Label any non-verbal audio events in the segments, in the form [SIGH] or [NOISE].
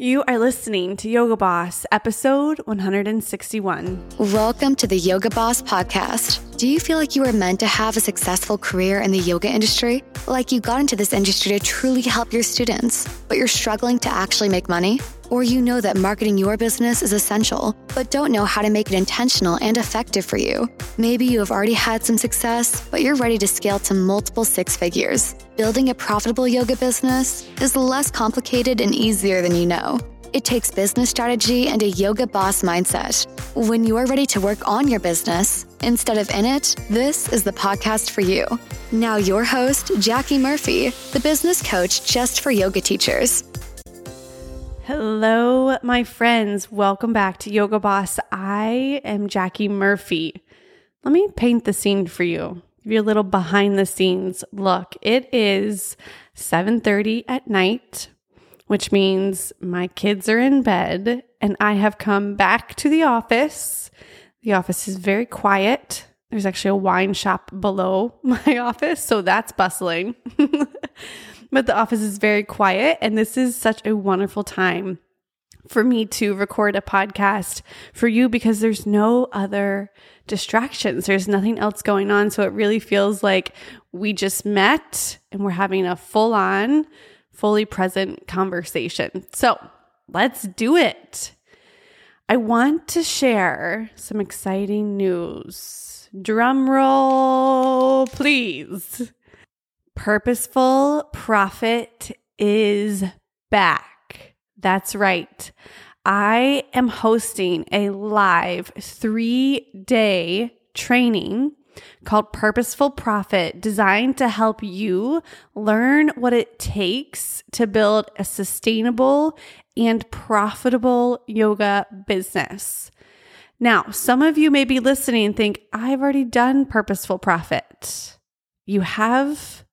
You are listening to Yoga Boss, episode 161. Welcome to the Yoga Boss podcast. Do you feel like you were meant to have a successful career in the yoga industry? Like you got into this industry to truly help your students, but you're struggling to actually make money? Or you know that marketing your business is essential, but don't know how to make it intentional and effective for you. Maybe you have already had some success, but you're ready to scale to multiple six figures. Building a profitable yoga business is less complicated and easier than you know. It takes business strategy and a yoga boss mindset. When you are ready to work on your business instead of in it, this is the podcast for you. Now, your host, Jackie Murphy, the business coach just for yoga teachers. Hello, my friends. Welcome back to Yoga Boss. I am Jackie Murphy. Let me paint the scene for you. Give you a little behind the scenes look. It is 7:30 at night, which means my kids are in bed and I have come back to the office. The office is very quiet. There's actually a wine shop below [LAUGHS] my office, so that's bustling. [LAUGHS] but the office is very quiet. And this is such a wonderful time for me to record a podcast for you because there's no other distractions. There's nothing else going on. So it really feels like we just met and we're having a full on, fully present conversation. So let's do it. I want to share some exciting news. Drum roll, please. Purposeful Profit is back. That's right. I am hosting a live three day training called Purposeful Profit, designed to help you learn what it takes to build a sustainable and profitable yoga business. Now, some of you may be listening and think, I've already done Purposeful Profit. You have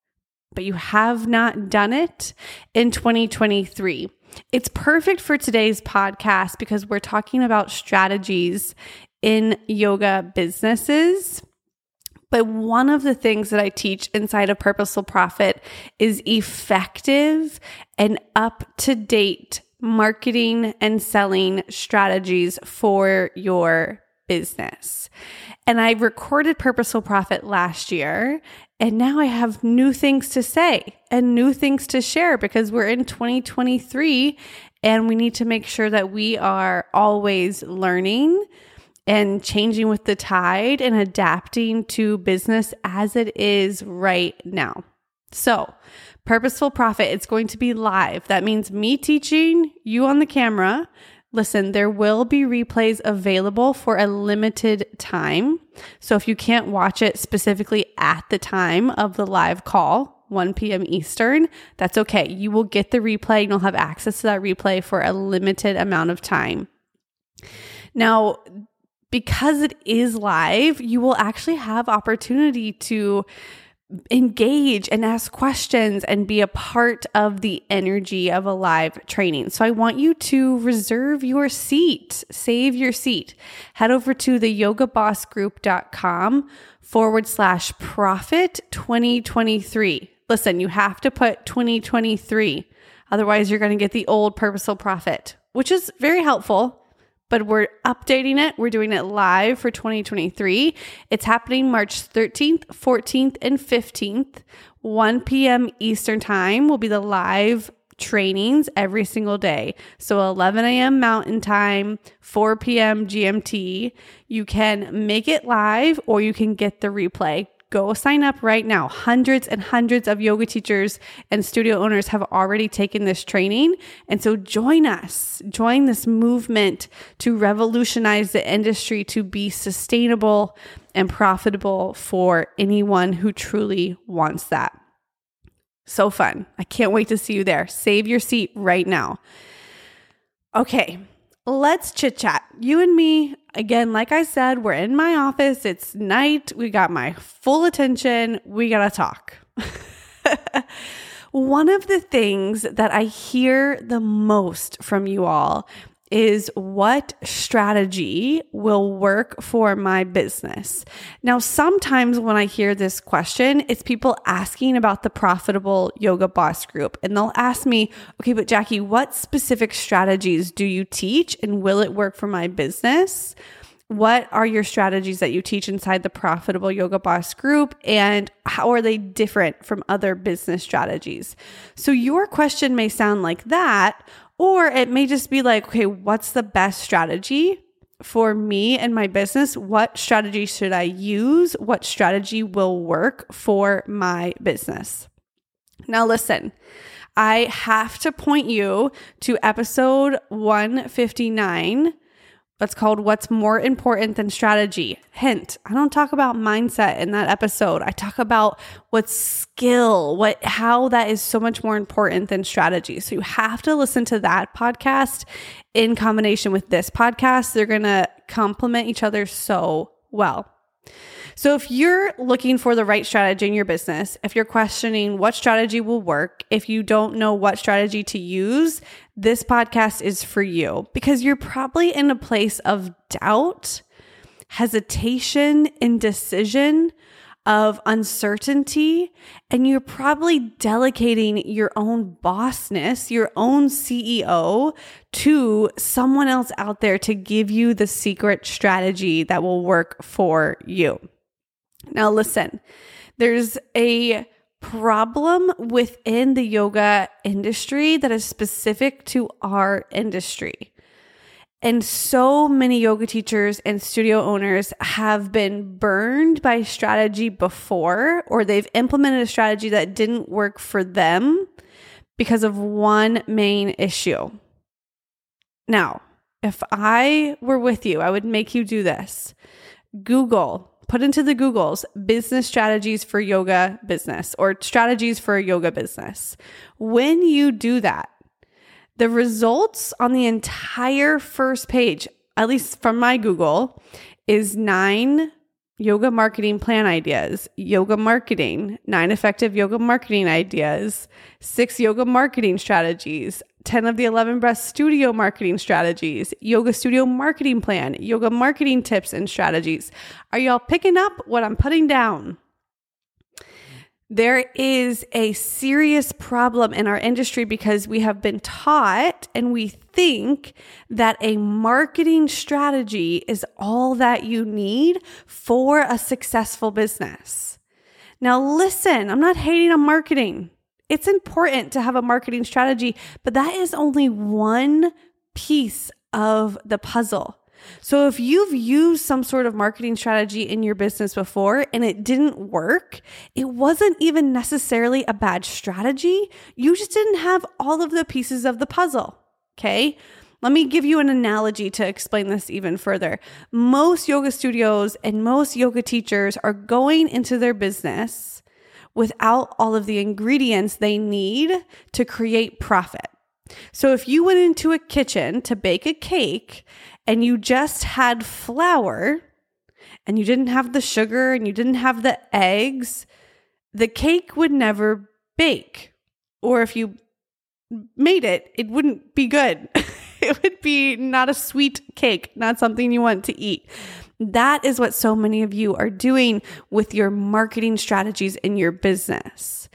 but you have not done it in 2023. It's perfect for today's podcast because we're talking about strategies in yoga businesses. But one of the things that I teach inside of Purposeful Profit is effective and up to date marketing and selling strategies for your business. And I recorded Purposeful Profit last year and now I have new things to say and new things to share because we're in 2023 and we need to make sure that we are always learning and changing with the tide and adapting to business as it is right now. So, Purposeful Profit, it's going to be live. That means me teaching you on the camera Listen, there will be replays available for a limited time. So if you can't watch it specifically at the time of the live call, 1 p.m. Eastern, that's okay. You will get the replay and you'll have access to that replay for a limited amount of time. Now, because it is live, you will actually have opportunity to engage and ask questions and be a part of the energy of a live training. So I want you to reserve your seat, save your seat. Head over to the yogabossgroup.com forward slash profit 2023. Listen, you have to put 2023. Otherwise, you're going to get the old purposeful profit, which is very helpful but we're updating it. We're doing it live for 2023. It's happening March 13th, 14th, and 15th. 1 p.m. Eastern Time will be the live trainings every single day. So 11 a.m. Mountain Time, 4 p.m. GMT. You can make it live or you can get the replay go sign up right now. Hundreds and hundreds of yoga teachers and studio owners have already taken this training. And so join us, join this movement to revolutionize the industry to be sustainable and profitable for anyone who truly wants that. So fun. I can't wait to see you there. Save your seat right now. Okay, let's chit chat. You and me, again, like I said, we're in my office. It's night. We got my full attention. We got to talk. [LAUGHS] One of the things that I hear the most from you all is what strategy will work for my business? Now, sometimes when I hear this question, it's people asking about the profitable yoga boss group. And they'll ask me, okay, but Jackie, what specific strategies do you teach and will it work for my business? What are your strategies that you teach inside the Profitable Yoga Boss group, and how are they different from other business strategies? So, your question may sound like that, or it may just be like, okay, what's the best strategy for me and my business? What strategy should I use? What strategy will work for my business? Now, listen. I have to point you to episode 159 that's called What's More Important Than Strategy. Hint, I don't talk about mindset in that episode. I talk about what's skill, what how that is so much more important than strategy. So you have to listen to that podcast in combination with this podcast. They're going to complement each other so well. So, if you're looking for the right strategy in your business, if you're questioning what strategy will work, if you don't know what strategy to use, this podcast is for you because you're probably in a place of doubt, hesitation, indecision, of uncertainty, and you're probably delegating your own bossness, your own CEO to someone else out there to give you the secret strategy that will work for you. Now, listen, there's a problem within the yoga industry that is specific to our industry. And so many yoga teachers and studio owners have been burned by strategy before, or they've implemented a strategy that didn't work for them because of one main issue. Now, if I were with you, I would make you do this Google put into the Googles business strategies for yoga business or strategies for a yoga business. When you do that, the results on the entire first page, at least from my Google, is nine yoga marketing plan ideas, yoga marketing, nine effective yoga marketing ideas, six yoga marketing strategies, 10 of the 11 best studio marketing strategies, yoga studio marketing plan, yoga marketing tips and strategies. Are y'all picking up what I'm putting down? There is a serious problem in our industry because we have been taught and we think that a marketing strategy is all that you need for a successful business. Now, listen, I'm not hating on marketing. It's important to have a marketing strategy, but that is only one piece of the puzzle. So if you've used some sort of marketing strategy in your business before and it didn't work, it wasn't even necessarily a bad strategy. You just didn't have all of the pieces of the puzzle. Okay. Let me give you an analogy to explain this even further. Most yoga studios and most yoga teachers are going into their business without all of the ingredients they need to create profit. So if you went into a kitchen to bake a cake and you just had flour and you didn't have the sugar and you didn't have the eggs, the cake would never bake. Or if you made it, it wouldn't be good. [LAUGHS] it would be not a sweet cake, not something you want to eat. That is what so many of you are doing with your marketing strategies in your business.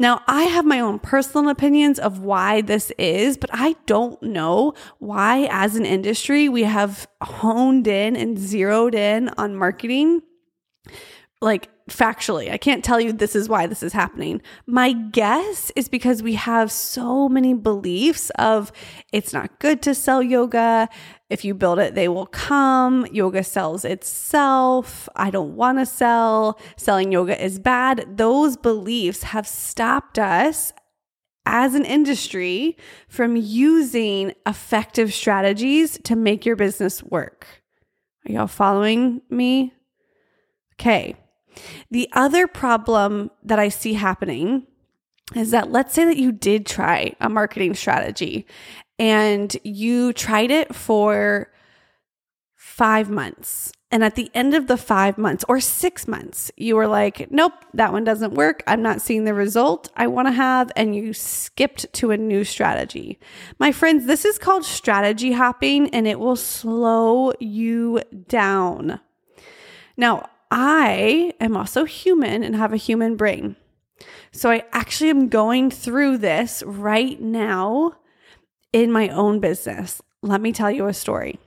Now, I have my own personal opinions of why this is, but I don't know why, as an industry, we have honed in and zeroed in on marketing like factually. I can't tell you this is why this is happening. My guess is because we have so many beliefs of it's not good to sell yoga. If you build it, they will come. Yoga sells itself. I don't want to sell. Selling yoga is bad. Those beliefs have stopped us as an industry from using effective strategies to make your business work. Are y'all following me? Okay. The other problem that I see happening is that let's say that you did try a marketing strategy and you tried it for five months And at the end of the five months or six months, you were like, nope, that one doesn't work. I'm not seeing the result I want to have. And you skipped to a new strategy. My friends, this is called strategy hopping and it will slow you down. Now, I am also human and have a human brain. So I actually am going through this right now in my own business. Let me tell you a story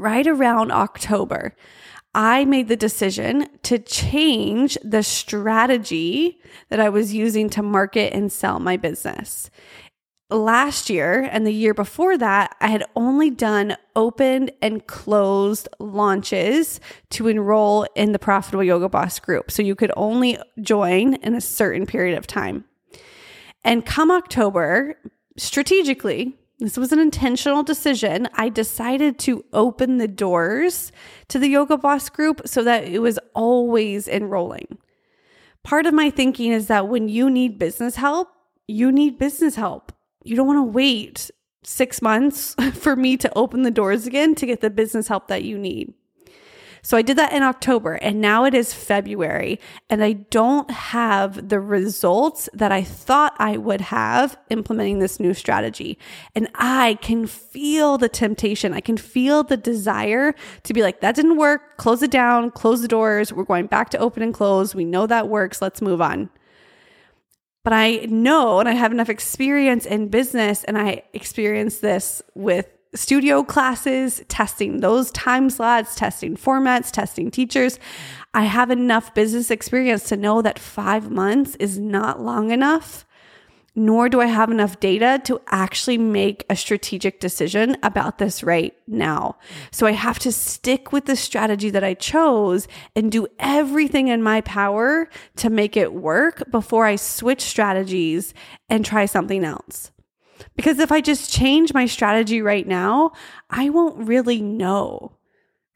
right around October, I made the decision to change the strategy that I was using to market and sell my business. Last year and the year before that, I had only done opened and closed launches to enroll in the Profitable Yoga Boss group. So you could only join in a certain period of time. And come October, strategically, this was an intentional decision. I decided to open the doors to the Yoga Boss group so that it was always enrolling. Part of my thinking is that when you need business help, you need business help. You don't want to wait six months [LAUGHS] for me to open the doors again to get the business help that you need. So I did that in October and now it is February and I don't have the results that I thought I would have implementing this new strategy. And I can feel the temptation. I can feel the desire to be like, that didn't work. Close it down, close the doors. We're going back to open and close. We know that works. Let's move on. But I know and I have enough experience in business and I experienced this with studio classes, testing those time slots, testing formats, testing teachers. I have enough business experience to know that five months is not long enough, nor do I have enough data to actually make a strategic decision about this right now. So I have to stick with the strategy that I chose and do everything in my power to make it work before I switch strategies and try something else. Because if I just change my strategy right now, I won't really know.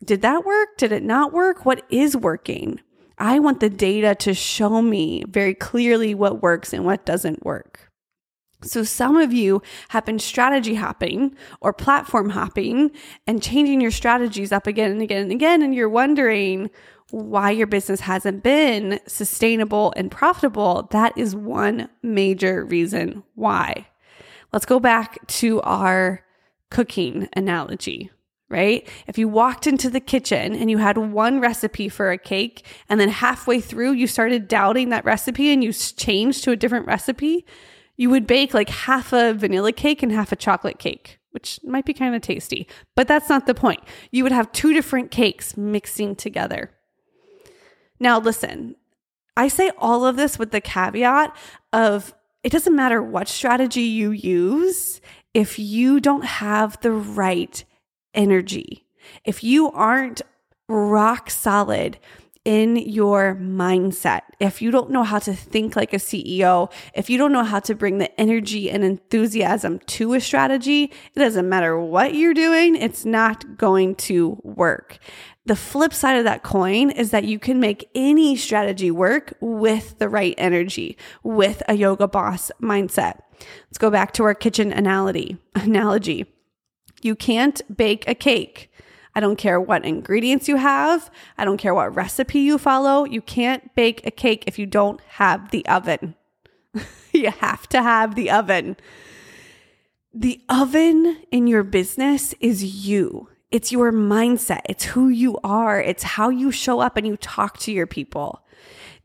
Did that work? Did it not work? What is working? I want the data to show me very clearly what works and what doesn't work. So, some of you have been strategy hopping or platform hopping and changing your strategies up again and again and again. And you're wondering why your business hasn't been sustainable and profitable. That is one major reason why. Let's go back to our cooking analogy, right? If you walked into the kitchen and you had one recipe for a cake, and then halfway through you started doubting that recipe and you changed to a different recipe, you would bake like half a vanilla cake and half a chocolate cake, which might be kind of tasty. But that's not the point. You would have two different cakes mixing together. Now, listen, I say all of this with the caveat of it doesn't matter what strategy you use if you don't have the right energy. If you aren't rock solid in your mindset, if you don't know how to think like a CEO, if you don't know how to bring the energy and enthusiasm to a strategy, it doesn't matter what you're doing, it's not going to work. The flip side of that coin is that you can make any strategy work with the right energy, with a yoga boss mindset. Let's go back to our kitchen analogy. [LAUGHS] Analogy. You can't bake a cake. I don't care what ingredients you have. I don't care what recipe you follow. You can't bake a cake if you don't have the oven. [LAUGHS] you have to have the oven. The oven in your business is you. It's your mindset, it's who you are, it's how you show up and you talk to your people.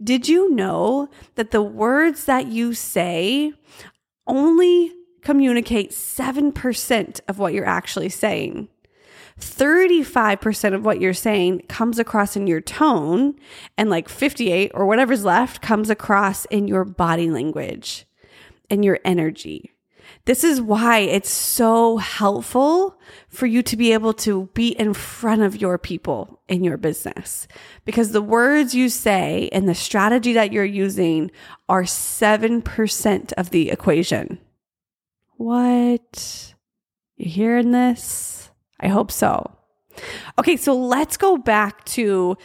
Did you know that the words that you say only communicate 7% of what you're actually saying? 35% of what you're saying comes across in your tone, and like 58 or whatever's left comes across in your body language and your energy. This is why it's so helpful for you to be able to be in front of your people in your business because the words you say and the strategy that you're using are 7% of the equation. What? You hearing this? I hope so. Okay, so let's go back to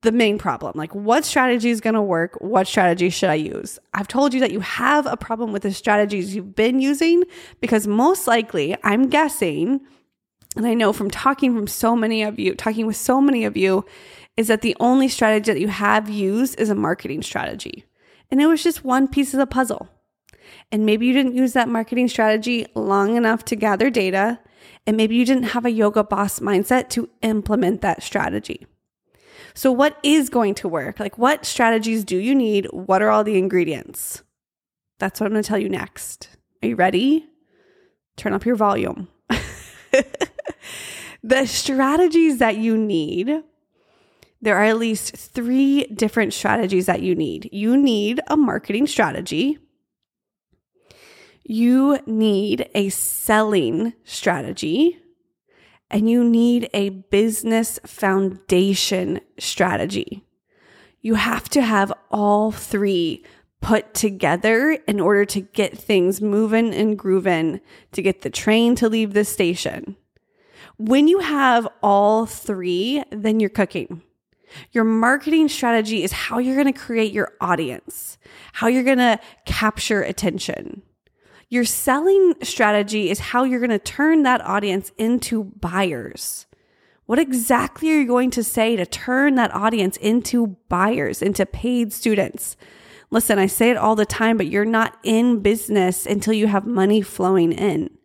the main problem. Like, what strategy is going to work? What strategy should I use? I've told you that you have a problem with the strategies you've been using because most likely, I'm guessing and I know from talking from so many of you, talking with so many of you, is that the only strategy that you have used is a marketing strategy. And it was just one piece of the puzzle. And maybe you didn't use that marketing strategy long enough to gather data. And maybe you didn't have a yoga boss mindset to implement that strategy. So, what is going to work? Like, what strategies do you need? What are all the ingredients? That's what I'm going to tell you next. Are you ready? Turn up your volume. [LAUGHS] the strategies that you need there are at least three different strategies that you need. You need a marketing strategy. You need a selling strategy. And you need a business foundation strategy. You have to have all three put together in order to get things moving and grooving, to get the train to leave the station. When you have all three, then you're cooking. Your marketing strategy is how you're going to create your audience, how you're going to capture attention. Your selling strategy is how you're going to turn that audience into buyers. What exactly are you going to say to turn that audience into buyers, into paid students? Listen, I say it all the time, but you're not in business until you have money flowing in.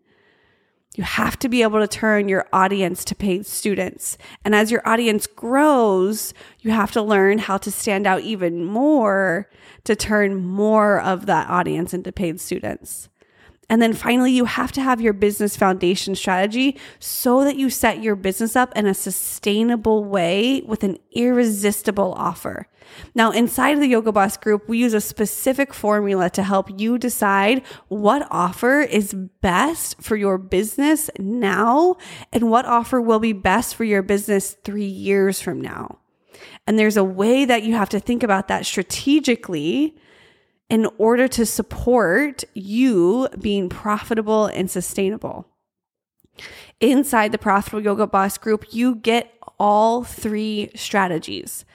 You have to be able to turn your audience to paid students. And as your audience grows, you have to learn how to stand out even more to turn more of that audience into paid students. And then finally, you have to have your business foundation strategy so that you set your business up in a sustainable way with an irresistible offer. Now, inside of the Yoga Boss group, we use a specific formula to help you decide what offer is best for your business now and what offer will be best for your business three years from now. And there's a way that you have to think about that strategically in order to support you being profitable and sustainable. Inside the Profitable Yoga Boss group, you get all three strategies.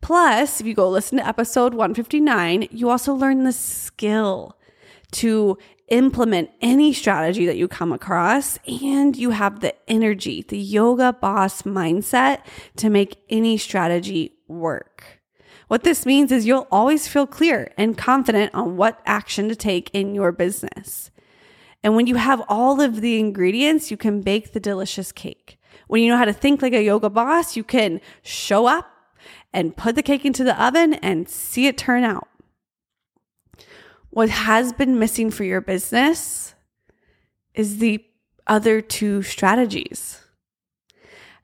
Plus, if you go listen to episode 159, you also learn the skill to implement any strategy that you come across, and you have the energy, the yoga boss mindset to make any strategy work. What this means is you'll always feel clear and confident on what action to take in your business. And when you have all of the ingredients, you can bake the delicious cake. When you know how to think like a yoga boss, you can show up and put the cake into the oven and see it turn out. What has been missing for your business is the other two strategies.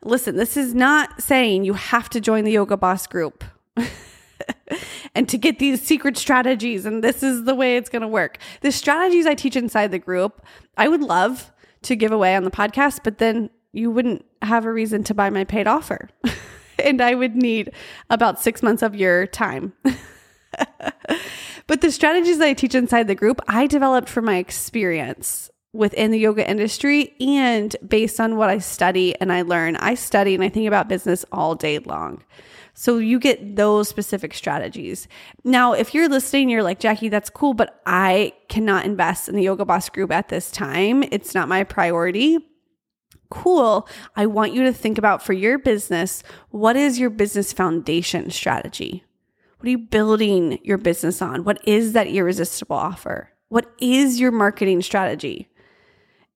Listen, this is not saying you have to join the Yoga Boss group. [LAUGHS] and to get these secret strategies and this is the way it's going to work. The strategies I teach inside the group, I would love to give away on the podcast, but then you wouldn't have a reason to buy my paid offer. [LAUGHS] and I would need about 6 months of your time. [LAUGHS] but the strategies that I teach inside the group, I developed from my experience within the yoga industry and based on what I study and I learn. I study and I think about business all day long. So you get those specific strategies. Now, if you're listening, you're like, Jackie, that's cool, but I cannot invest in the Yoga Boss group at this time. It's not my priority. Cool. I want you to think about for your business what is your business foundation strategy? What are you building your business on? What is that irresistible offer? What is your marketing strategy?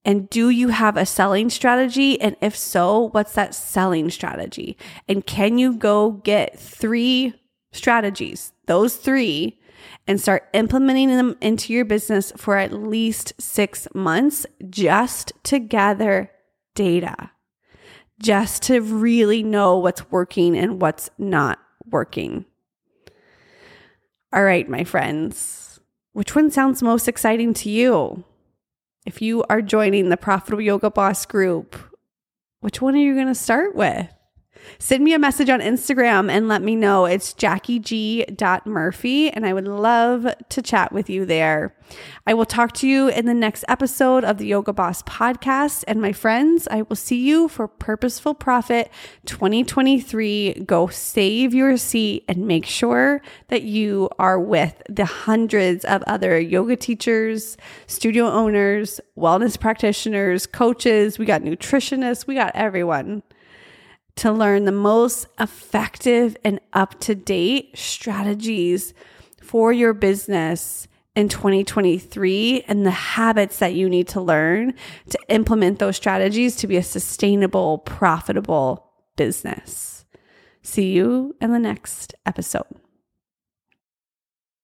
And do you have a selling strategy? And if so, what's that selling strategy? And can you go get three strategies, those three, and start implementing them into your business for at least six months just to gather data, just to really know what's working and what's not working? All right, my friends, which one sounds most exciting to you? If you are joining the Profitable Yoga Boss group, which one are you going to start with? Send me a message on Instagram and let me know. It's jackieg.murphy, and I would love to chat with you there. I will talk to you in the next episode of the Yoga Boss podcast. And my friends, I will see you for Purposeful Profit 2023. Go save your seat and make sure that you are with the hundreds of other yoga teachers, studio owners, wellness practitioners, coaches. We got nutritionists, we got everyone to learn the most effective and up to date strategies for your business in 2023 and the habits that you need to learn to implement those strategies to be a sustainable, profitable business. See you in the next episode.